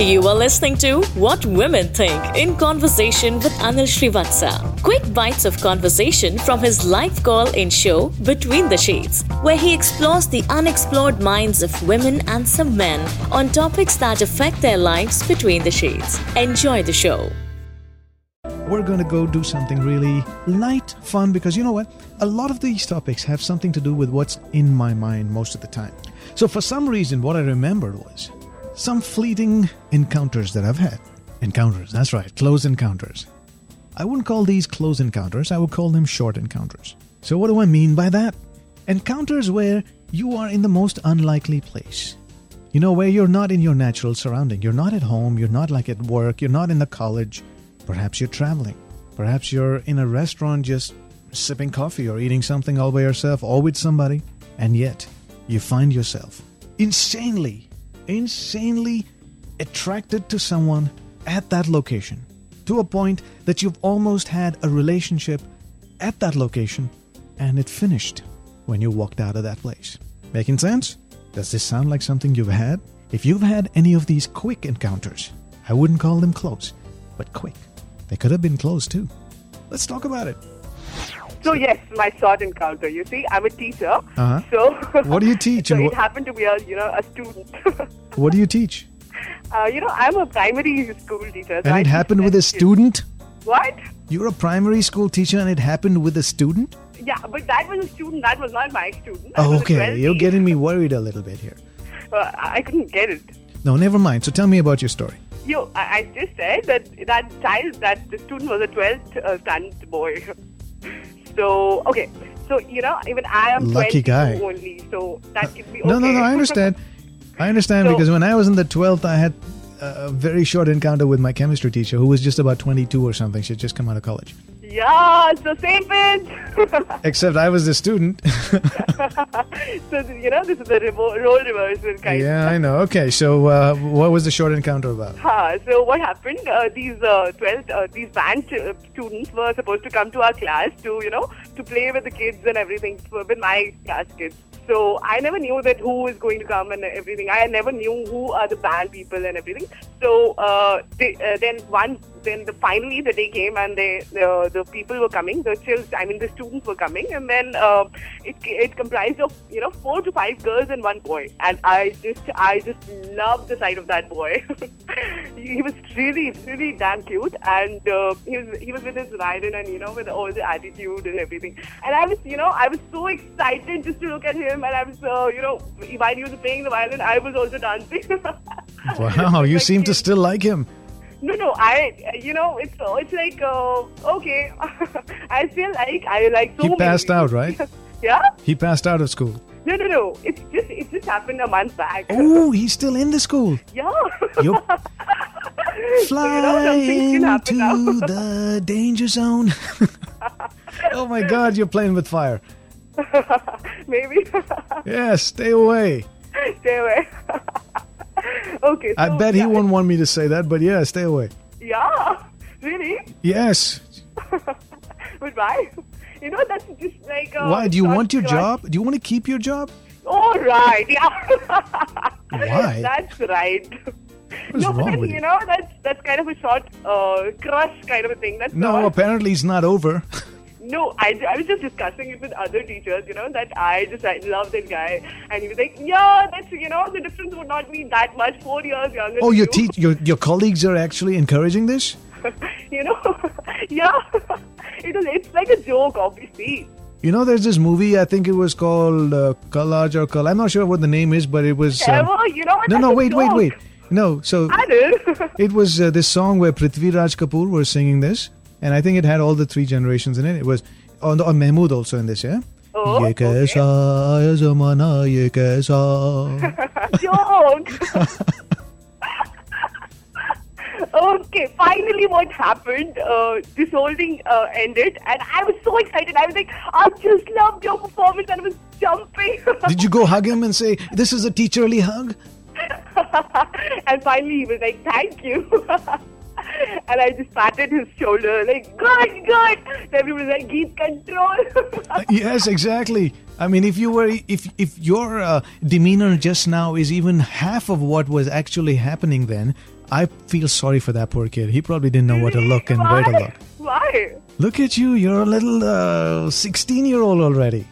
You are listening to What Women Think in conversation with Anil Srivatsa. Quick bites of conversation from his live call in show Between the Shades, where he explores the unexplored minds of women and some men on topics that affect their lives between the shades. Enjoy the show. We're going to go do something really light, fun, because you know what? A lot of these topics have something to do with what's in my mind most of the time. So, for some reason, what I remembered was some fleeting encounters that I've had. Encounters, that's right, close encounters. I wouldn't call these close encounters, I would call them short encounters. So, what do I mean by that? Encounters where you are in the most unlikely place. You know, where you're not in your natural surrounding. You're not at home, you're not like at work, you're not in the college. Perhaps you're traveling. Perhaps you're in a restaurant just sipping coffee or eating something all by yourself or with somebody. And yet, you find yourself insanely insanely attracted to someone at that location to a point that you've almost had a relationship at that location and it finished when you walked out of that place. Making sense? Does this sound like something you've had? If you've had any of these quick encounters, I wouldn't call them close, but quick. They could have been close too. Let's talk about it. So yes, my short encounter. You see, I'm a teacher. Uh-huh. So What do you teach so and it happened to be a you know a student. What do you teach? uh, you know, I'm a primary school teacher. so And it happened with a student? What? You're a primary school teacher and it happened with a student? Yeah, but that was a student. That was not my student. Oh, okay, you're getting me worried a little bit here. Uh, I couldn't get it. No, never mind. So tell me about your story. You, I, I just said that that child, that the student was a 12th uh, standard boy. So okay, so you know, even I am Lucky guy. only. So that can be okay. No, no, no, I understand. I understand So- because when I was in the 12th, I had a very short encounter with my chemistry teacher who was just about 22 or something. She'd just come out of college. Yeah, it's the same page. Except I was the student. so you know, this is the role reversal kind. yeah, I know. Okay, so uh, what was the short encounter about? Ha, so what happened? Uh, these uh, 12th, uh, these band uh, students were supposed to come to our class to, you know, to play with the kids and everything with my class kids. So I never knew that who is going to come and everything. I never knew who are the band people and everything. So uh, they, uh, then one, then the, finally the day came and they, uh, the people were coming. The children, I mean the students were coming, and then uh, it it comprised of you know four to five girls and one boy. And I just I just loved the sight of that boy. he was really really damn cute, and uh, he was he was with his rider and you know with all the attitude and everything. And I was you know I was so excited just to look at him, and I was uh, you know while he was playing the violin, I was also dancing. Wow, you Like, seem to still like him. No, no, I, you know, it's it's like, uh, okay, I feel like I like so He many- passed out, right? yeah? He passed out of school. No, no, no. It's just, it just happened a month back. Oh, he's still in the school. Yeah. You're So, you know, flying can happen to the danger zone. oh my God, you're playing with fire. Maybe. Yes, stay away. Stay away. okay. I so, bet he yeah, won't want me to say that, but yeah, stay away. Yeah. Really? Yes. Goodbye. You know, that's just like. Uh, Why? Do you want your crush. job? Do you want to keep your job? All right. Yeah. Why? That's right. What is no, wrong but with you you? know that's that's kind of a short uh, crush kind of a thing. That's No, not. apparently it's not over. No, I, I was just discussing it with other teachers, you know, that I just I love that guy. And he was like, yeah, that's, you know, the difference would not be that much, four years younger Oh, your you. te- your your colleagues are actually encouraging this? you know, yeah. it was, it's like a joke, obviously. You know, there's this movie. I think it was called uh, Kal Aaj Aur Kal. I'm not sure what the name is, but it was. um, Ever, you know, no, no, wait, wait, wait. No, so I did. it was uh, this song where Prithvi Raj Kapoor was singing this, and I think it had all the three generations in it. It was on on Mahmood also in this, yeah. Oh, ये okay. कैसा है ज़माना, ये कैसा joke. okay, finally, what happened? Uh, this whole thing uh, ended, and I was so excited. I was like, I just loved your performance, and I was jumping. Did you go hug him and say, "This is a teacherly hug"? and finally, he was like, "Thank you." and I just patted his shoulder, like, "Good, good." Was like, "Keep control." Uh, yes, exactly. I mean, if you were, if if your uh, demeanor just now is even half of what was actually happening, then I feel sorry for that poor kid. He probably didn't know what to look and where to look. Why? Look at you, you're a little uh, 16 year old already.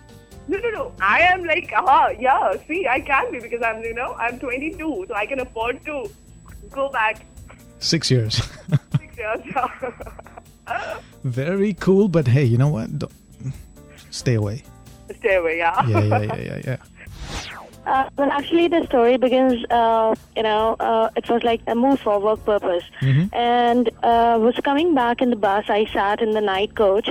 No, no, no. I am like, ah, yeah. See, I can be because I'm, you know, I'm 22, so I can afford to go back Six years. six years. Very cool, but hey, you know what? Don't, stay away. Stay away, yeah. Yeah, yeah, yeah, yeah, yeah. Uh, well, actually, the story begins. Uh, you know, uh, it was like a move for work purpose, and uh, was coming back in the bus. I sat in the night coach.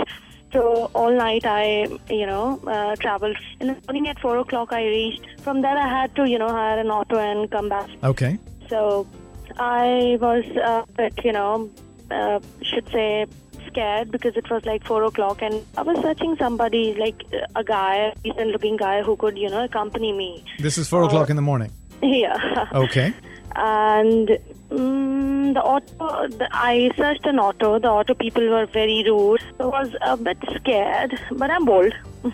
So all night I, you know, uh, traveled. In the morning at four o'clock I reached. From there I had to, you know, hire an auto and come back. Okay. So I was a bit, you know, uh, should say scared because it was like four o'clock and I was searching somebody, like a guy, a decent looking guy who could, you know, accompany me. This is four o'clock in the morning. Yeah. Okay. and mm, the auto, the, I searched an auto. The auto people were very rude. I was a bit scared, but I'm bold.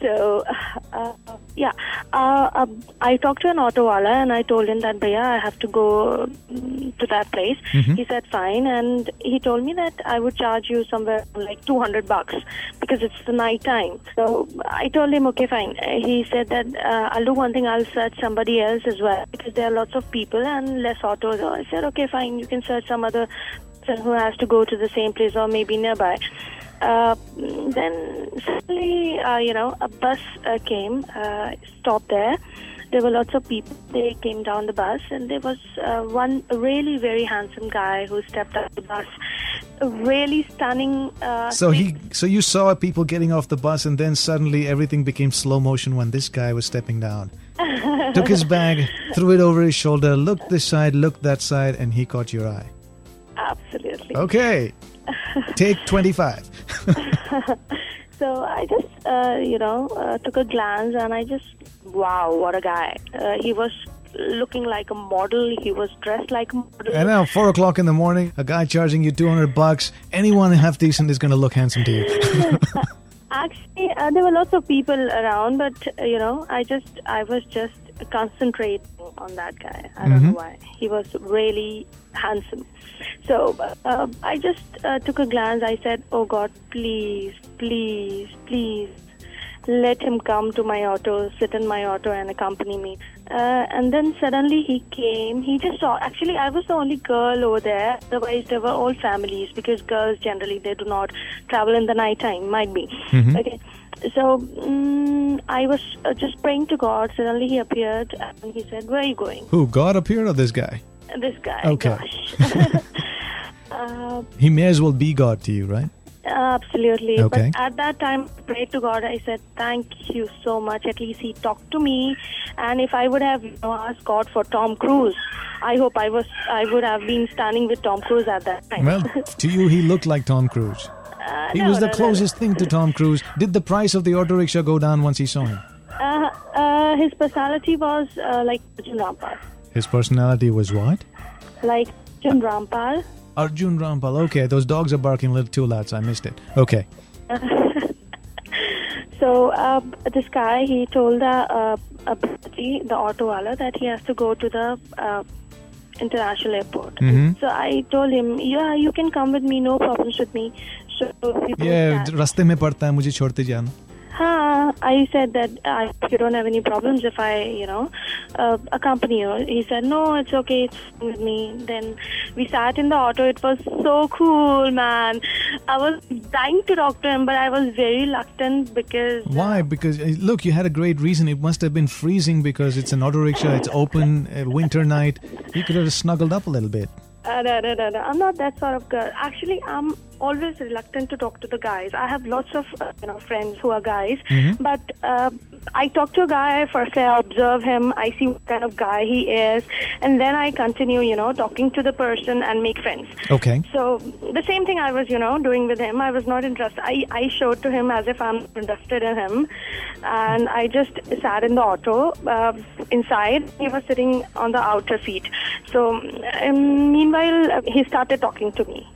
so, uh, yeah, uh, uh, I talked to an auto wala and I told him that, Bhaiya, I have to go mm, to that place. He said, fine. And he told me that I would charge you somewhere like 200 bucks because it's the night time. So I told him, okay, fine. He said that uh, I'll do one thing, I'll search somebody else as well because there are lots of people and less autos. So I said, okay, fine, you can search some other person who has to go to the same place or maybe nearby. Uh, then suddenly, uh, you know, a bus uh, came, uh, stopped there. There were lots of people. They came down the bus, and there was uh, one really very handsome guy who stepped out the bus. A really stunning. Uh, So he, so you saw people getting off the bus, and then suddenly everything became slow motion when this guy was stepping down. Took his bag, threw it over his shoulder, looked this side, looked that side, and he caught your eye. Absolutely. Okay, take twenty-five. So I just, uh, you know, uh, took a glance and I just, wow, what a guy. Uh, he was looking like a model. He was dressed like a model. And now four o'clock in the morning, a guy charging you two hundred bucks. Anyone half decent is going to look handsome to you. Actually, uh, there were lots of people around, but uh, you know, I just, I was just concentrating on that guy. I don't know why. He was really handsome. So uh, I just uh, took a glance. I said, "Oh God, please, please, please." Let him come to my auto, sit in my auto, and accompany me. Uh, and then suddenly he came. He just saw. Actually, I was the only girl over there. Otherwise, there were all families because girls generally they do not travel in the night time. Might be. Okay. So mm, I was uh, just praying to God. Suddenly he appeared and he said, "Where are you going?" Who? God appeared or this guy? This guy. Okay. Gosh. uh, He may as well be God to you, right? Absolutely. Okay. But at that time, I prayed to God. I said, "Thank you so much. At least He talked to me. And if I would have you know, asked God for Tom Cruise, I hope I was I would have been standing with Tom Cruise at that time. Well, to you, he looked like Tom Cruise. Uh, He no, was the no, no, closest thing to Tom Cruise. Did the price of the auto rickshaw go down once he saw him? Uh, uh, his personality was uh, like Arjun Rampal, His personality was what? like Arjun Rampal. Arjun Rampal. Okay, those dogs are barking a little too loud, so I missed it. Okay. So uh, this guy, he told the uh, uh, the auto wala that he has to go to the uh, international airport. Mhm. So I told him, yeah, you can come with me, no problems with me So we both Yeah, sat. रास्ते में पड़ता है मुझे छोड़ते जाना. Huh, I said that I you don't have any problems if I, you know, uh, accompany you. He said, no, it's okay, it's fine with me. Then we sat in the auto. It was so cool, man. I was dying to talk to him, but I was very reluctant because. Why? Because uh, look, you had a great reason. It must have been freezing because it's an auto rickshaw. It's open, uh, winter night. You could have snuggled up a little bit. Uh, no, no, no, no. I'm not that sort of girl. Actually, I'm always reluctant to talk to the guys. I have lots of uh, you know friends who are guys, but uh, I talk to a guy first. I observe him. I see what kind of guy he is, and then I continue, you know, talking to the person and make friends. Okay. So the same thing I was, you know, doing with him. I was not interested. I, I showed to him as if I'm interested in him, and I just sat in the auto uh, inside. He was sitting on the outer seat. So um, meanwhile, he started talking to me.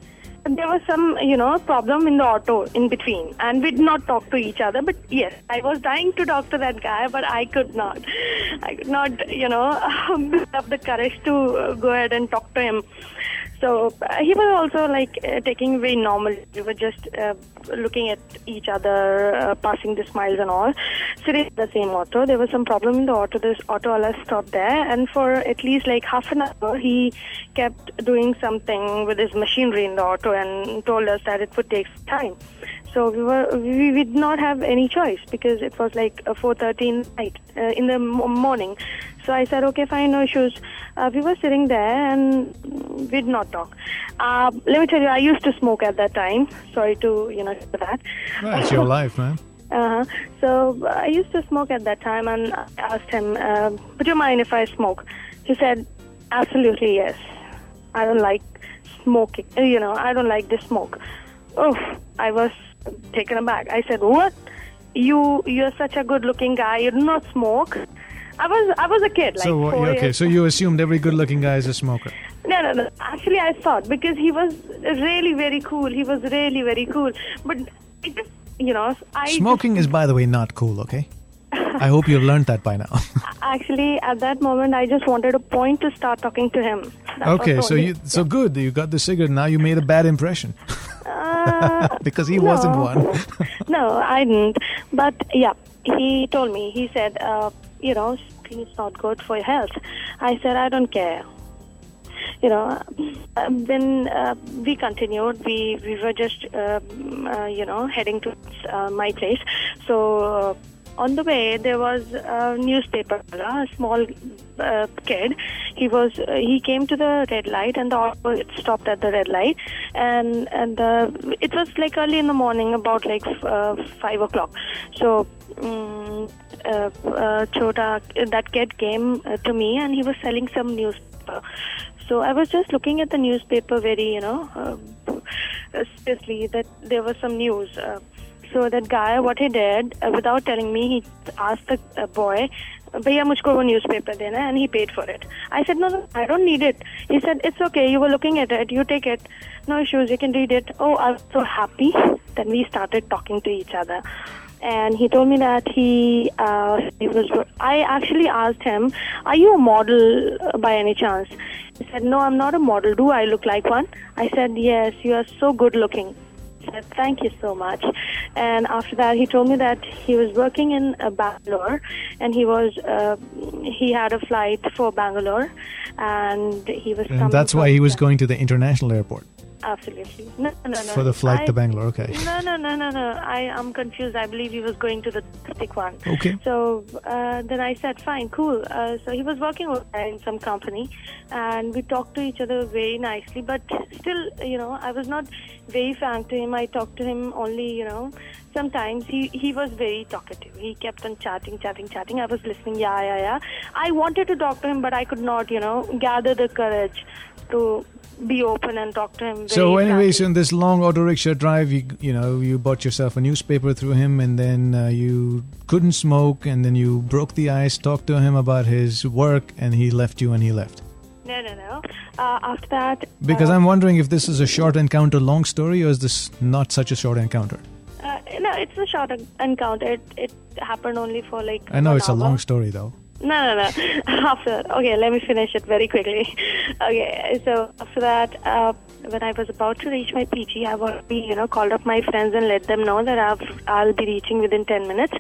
There was some, you know, problem in the auto in between, and we did not talk to each other. But yes, I was dying to talk to that guy, but I could not. I could not, you know, have the courage to uh, go ahead and talk to him. So uh, he was also like uh, taking very normal. We were just uh, looking at each other, uh, passing the smiles and all. Sitting in the same auto. There was some problem in the auto. This auto wala stopped there, and for at least like half an hour, he kept doing something with his machinery in the auto and told us that it would take time. So we were we, did not have any choice because it was like uh, 4:30 night uh, in the morning. So I said, okay, fine, no issues. Uh, we were sitting there and we did not talk. Uh, let me tell you, I used to smoke at that time. Sorry to you know for that. That's your life, man. Uh-huh. So uh, I used to smoke at that time, and I asked him, uh, "Would you mind if I smoke?" He said, "Absolutely yes. I don't like smoking. uh, You know, I don't like this smoke." Oh, I was taken aback. I said, "What? You you're such a good-looking guy. You do not smoke." I was I was a kid, like so what- four okay, years. so you assumed every good-looking guy is a smoker. No, no, no. Actually, I thought because he was really very cool. He was really very cool. But just, you know, I just- Smoking is, by the way, not cool. Okay. I hope you've learned that by now. actually at that moment I just wanted a point to start talking to him. That okay, so you so good. You got the cigarette. Now you made a bad impression Uh, because he wasn't one. no, I didn't. But yeah, he told me. He said, uh, you know, smoking is not good for your health. I said, I don't care. You know, uh, when uh, we continued, we we were just uh, uh, you know heading to uh, my place. So on the way there was a newspaper, a small uh, kid. He was uh, he came to the red light and the auto it stopped at the red light, and and uh, it was like early in the morning, about like uh, five o'clock. So. Um, Chota, that kid came to me and he was selling some newspaper. So I was just looking at the newspaper very, you know, seriously that there was some news Uh, so that guy, what he did, uh, without telling me, he asked the uh, boy, भैया मुझको वो newspaper देना है," and he paid for it. I said, no, no, I don't need it. He said, it's okay, you were looking at it, you take it. No issues, you can read it. Oh, I was so happy. Then we started talking to each other. And he told me that he, uh, he was, I actually asked him, are you a model uh, by any chance? He said, no, I'm not a model. Do I look like one? I said, yes, you are so good looking said, Thank you so much. And after that, he told me that he was working in uh, Bangalore and he was uh, he had a flight for Bangalore and he was and coming that's why he was going to the international airport Absolutely. No, no, no. for the flight I- to Bangalore. Okay. No, no, no, no, no. I am confused. I believe he was going to the domestic one. Okay. So uh, then I said, fine, cool. Uh, so he was working in some company, and we talked to each other very nicely. But still, you know, I was not very frank to him. I talked to him only, you know, sometimes he he was very talkative. He kept on chatting, chatting, chatting. I was listening, yeah, yeah, yeah. I wanted to talk to him, but I could not, you know, gather the courage to be open and talk to him. Very So, anyways, in this long auto rickshaw drive, you you know you bought yourself a newspaper through him, and then uh, you couldn't smoke, and then you broke the ice, talked to him about his work, and he left you, and he left. No, no, no. Uh, after that, Because uh, I'm wondering if this is a short encounter, long story, or is this not such a short encounter? Uh, no, it's a short encounter. It, it happened only for like. I know it's a long story though. No, no, no. after okay, let me finish it very quickly. okay, so after that, uh, when I was about to reach my PG, I've already you know called up my friends and let them know that I've, I'll be reaching within ten minutes.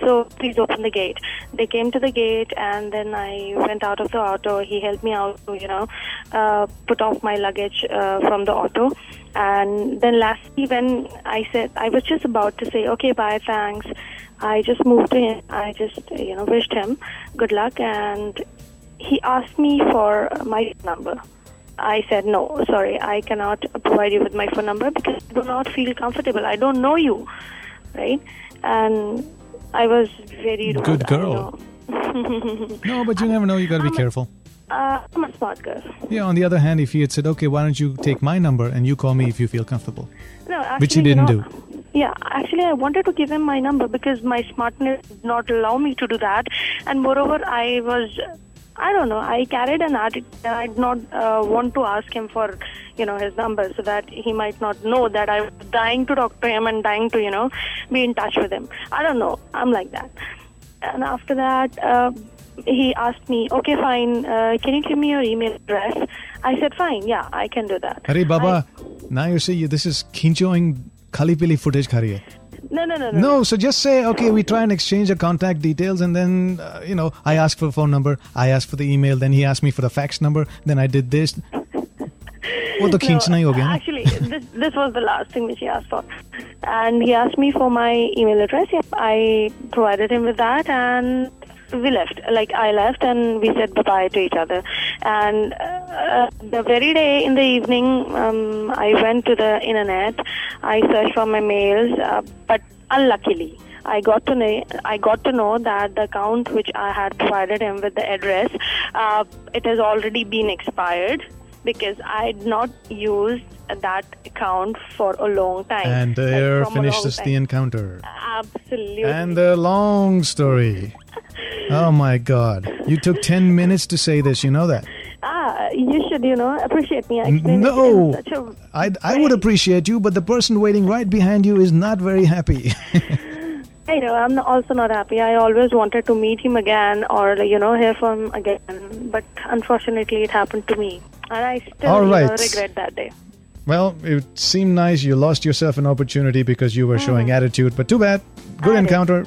So please open the gate. They came to the gate, and then I went out of the auto. He helped me out to you know uh, put off my luggage uh, from the auto. And then lastly, when I said I was just about to say, okay, bye, thanks. I just moved to him. I just, you know, wished him good luck, and he asked me for my number. I said no, sorry, I cannot provide you with my phone number because I do not feel comfortable. I don't know you, right? And I was very rude. Good girl. No, but you never know. You got to be careful. Uh, I'm a smart girl. Yeah. On the other hand, if he had said, "Okay, why don't you take my number and you call me if you feel comfortable," No, actually, Which he didn't know, do. Yeah, actually, I wanted to give him my number because my smartness did not allow me to do that, and moreover, I was, I don't know, I carried an attitude. I did not uh, want to ask him for, you know, his number so that he might not know that I was dying to talk to him and dying to, you know, be in touch with him. I don't know. I'm like that. And after that, uh, he asked me, okay, fine, uh, can you give me your email address? I said, fine, yeah, I can do that. Hare Baba, now you see, this is khinchoing Khalipili footage khari hai. No, no, no, no. No, so just say, okay, we try and exchange the contact details, and then, uh, you know, I asked for the phone number, I asked for the email, then he asked me for the fax number, then I did this. वो तो खींचना ही हो गया ना Actually, this, this was the last thing which he asked for. And he asked me for my email address. Yep, I provided him with that and we left. Like, I left and we said bye-bye to each other. And uh, the very day in the evening, um, I went to the internet. I searched for my mails, uh, but unluckily, I got to know I got to know that the account which I had provided him with the address, uh, it has already been expired because I had not used that account for a long time. And there from a finished long us the encounter. Absolutely. And the long story. Oh my god. You took 10 minutes to say this, you know that? ah, you should, you know, appreciate me. I No. in such a I, I would appreciate you, but the person waiting right behind you is not very happy. I know. I'm also not happy. I always wanted to meet him again or, you know, hear from him again. But unfortunately, it happened to me. And I still All you know, regret that day. Well, it seemed nice. You lost yourself an opportunity because you were showing ah. attitude, but too bad. Good encounter.